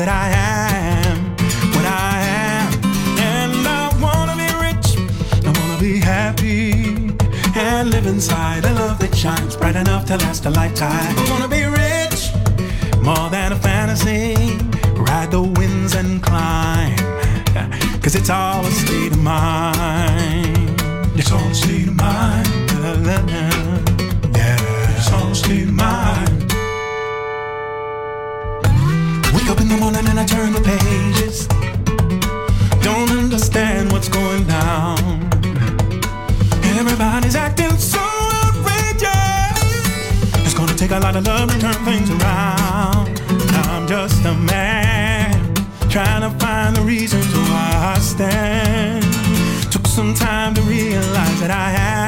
That I am what I am. And I wanna be rich, I wanna be happy. And live inside a love that shines bright enough to last a lifetime. I wanna be rich, more than a fantasy. Ride the winds and climb, cause it's all a state of mind. It's all a state of mind. Yeah, it's all a state of mind. I turn the pages. Don't understand what's going down. Everybody's acting so outrageous. It's gonna take a lot of love to turn things around. I'm just a man trying to find the reasons why I stand. Took some time to realize that I am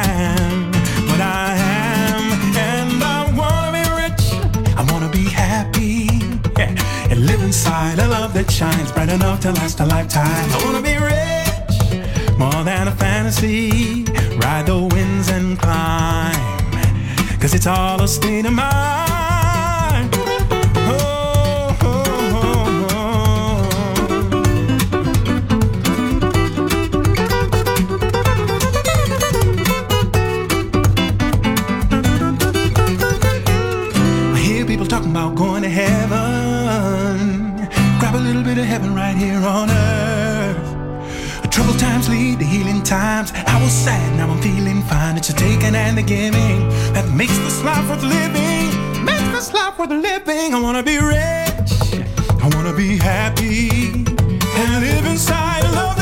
inside a love that shines bright enough to last a lifetime. I wanna be rich, more than a fantasy. Ride the winds and climb, cause it's all a state of mind. Times. I was sad, now I'm feeling fine. It's a taking and a giving that makes this life worth living. Makes this life worth living. I wanna be rich. I wanna be happy. And live inside a love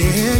Forget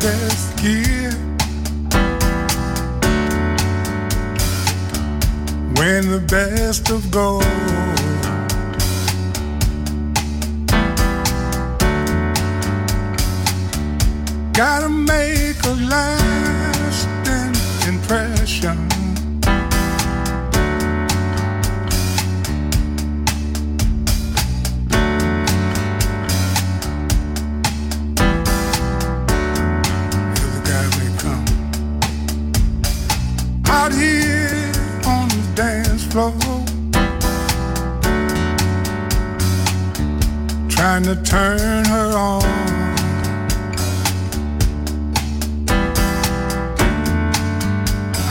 Best gear. When the best of gold. Gotta make a lasting Trying to turn her on.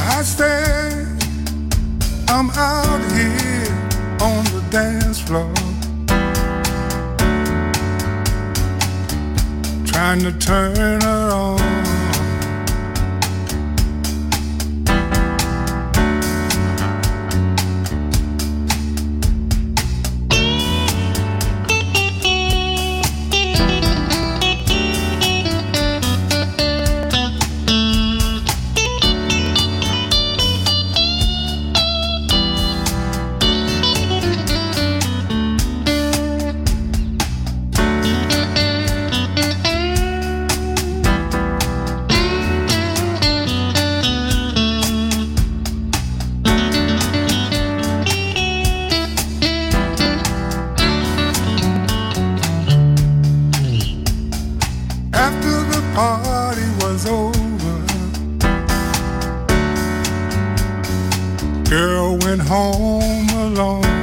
I said, I'm out here on the dance floor. Trying to turn party was over, girl went home alone.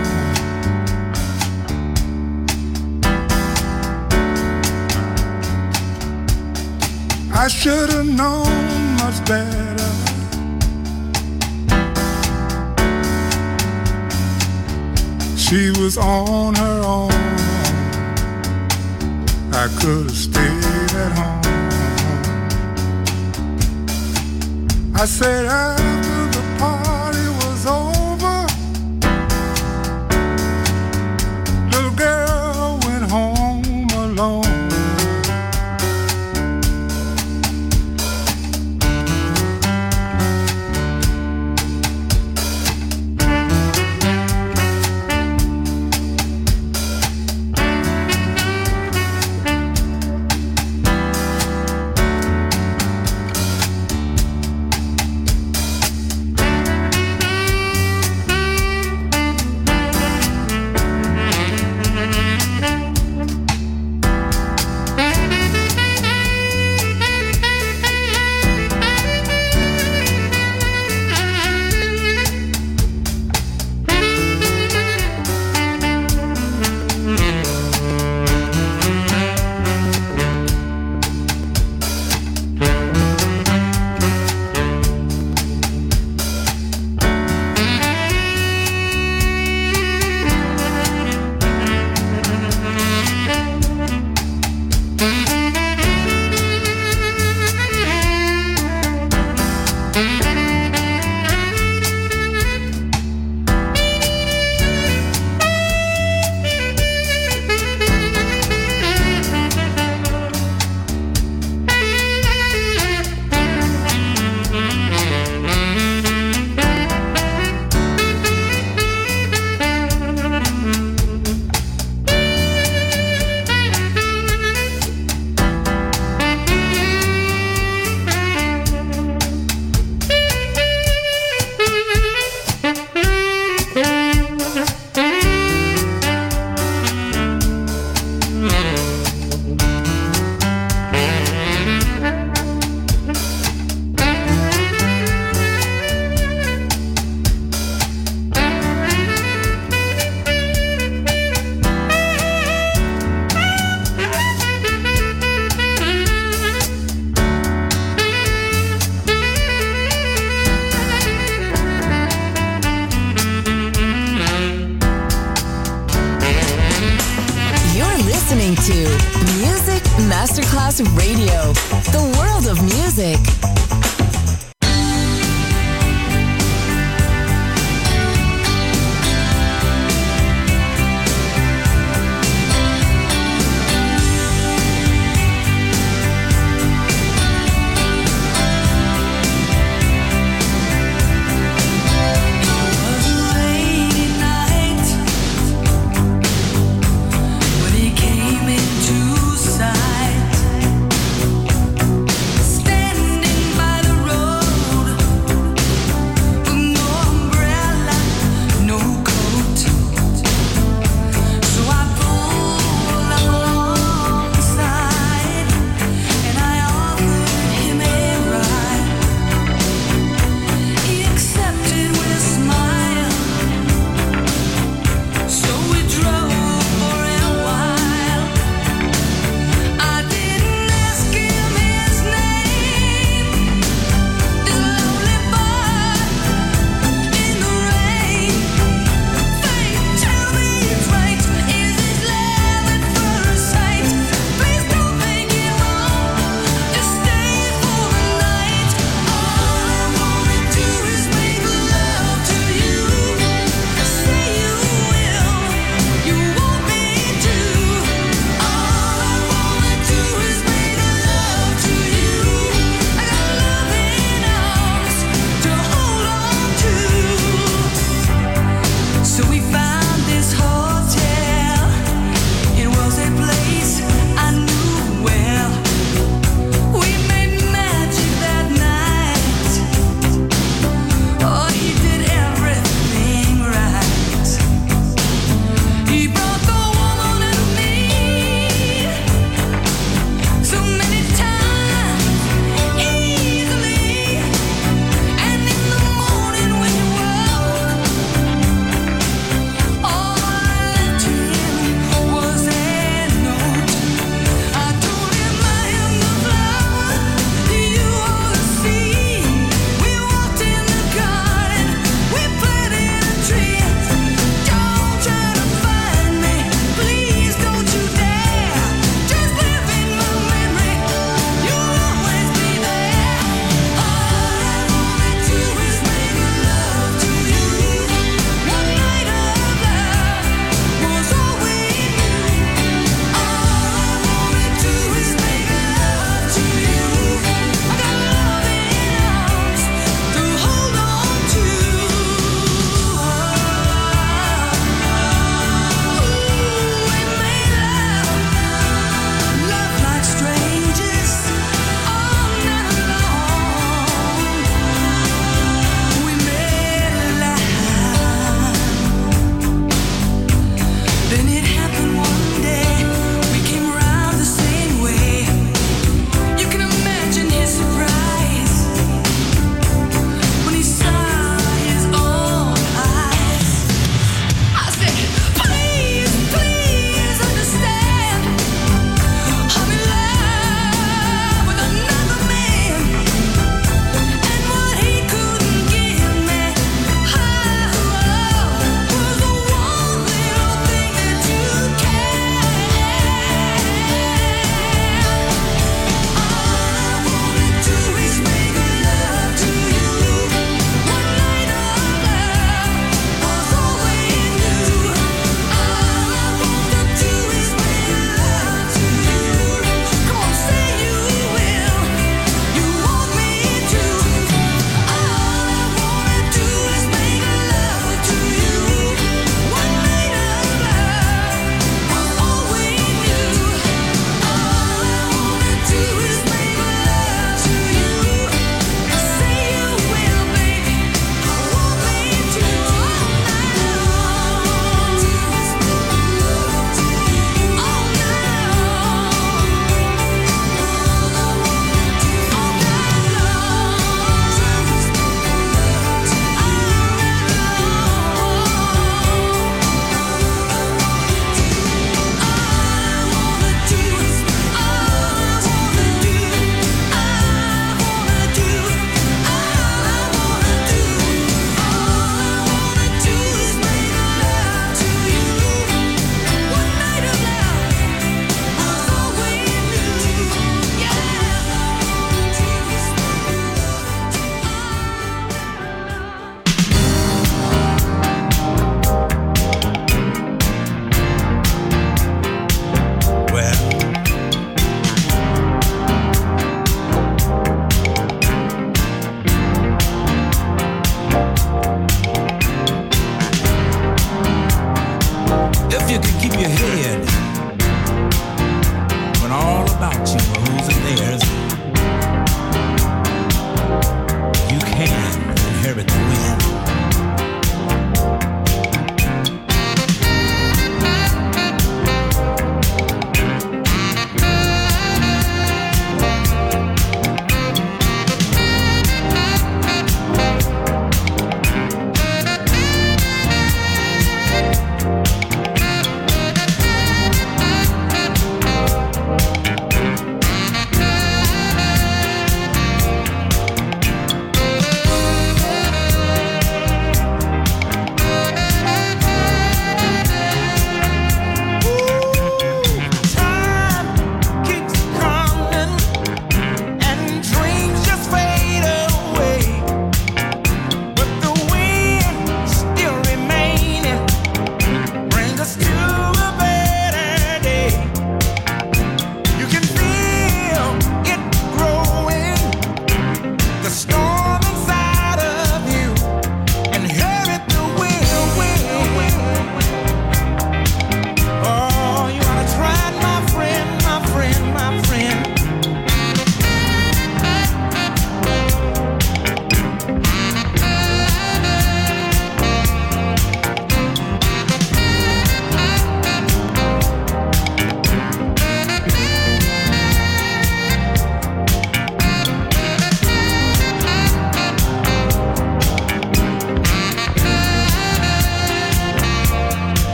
I should have known much better. She was on her own. I could have stayed I said after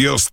Dios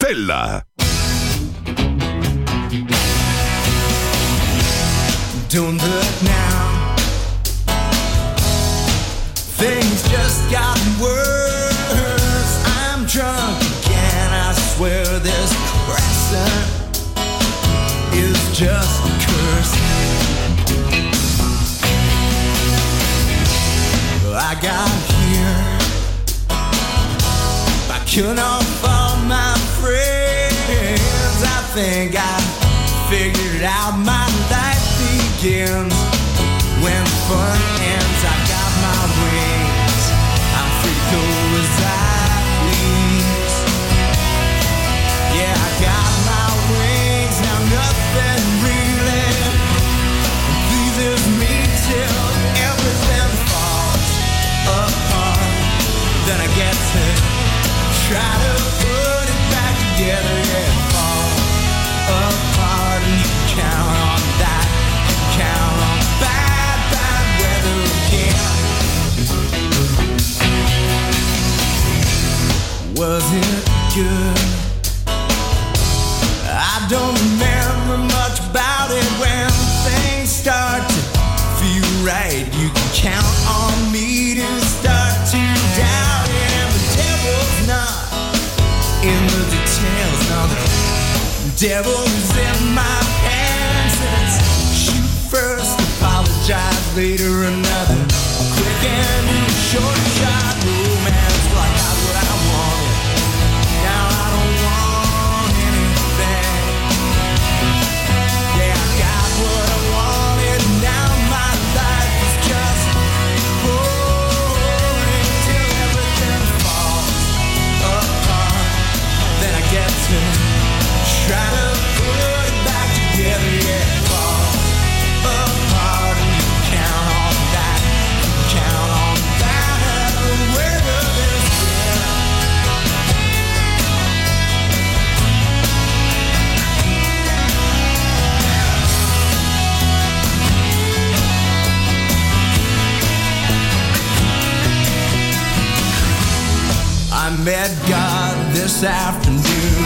met God this afternoon.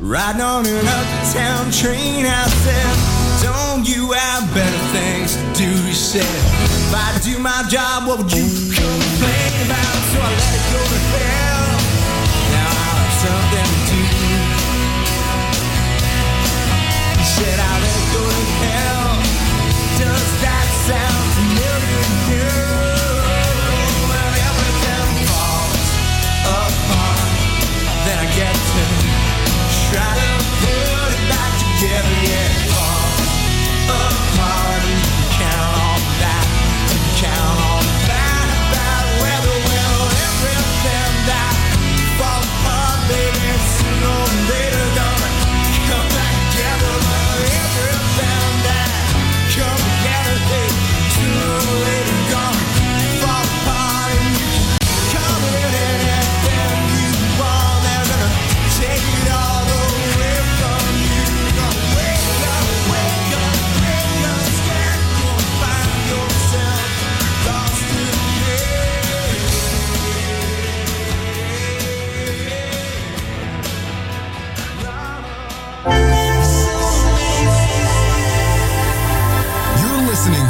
Riding on an uptown train, I said, Don't you have better things to do? He said, If I do my job, what would you complain about? So I let it go to hell. Now I have something to do. He said, I let it go to hell. Does that sound? try to put it back together, yeah.